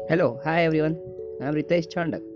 Hello, hi everyone. I'm Ritesh Chandak.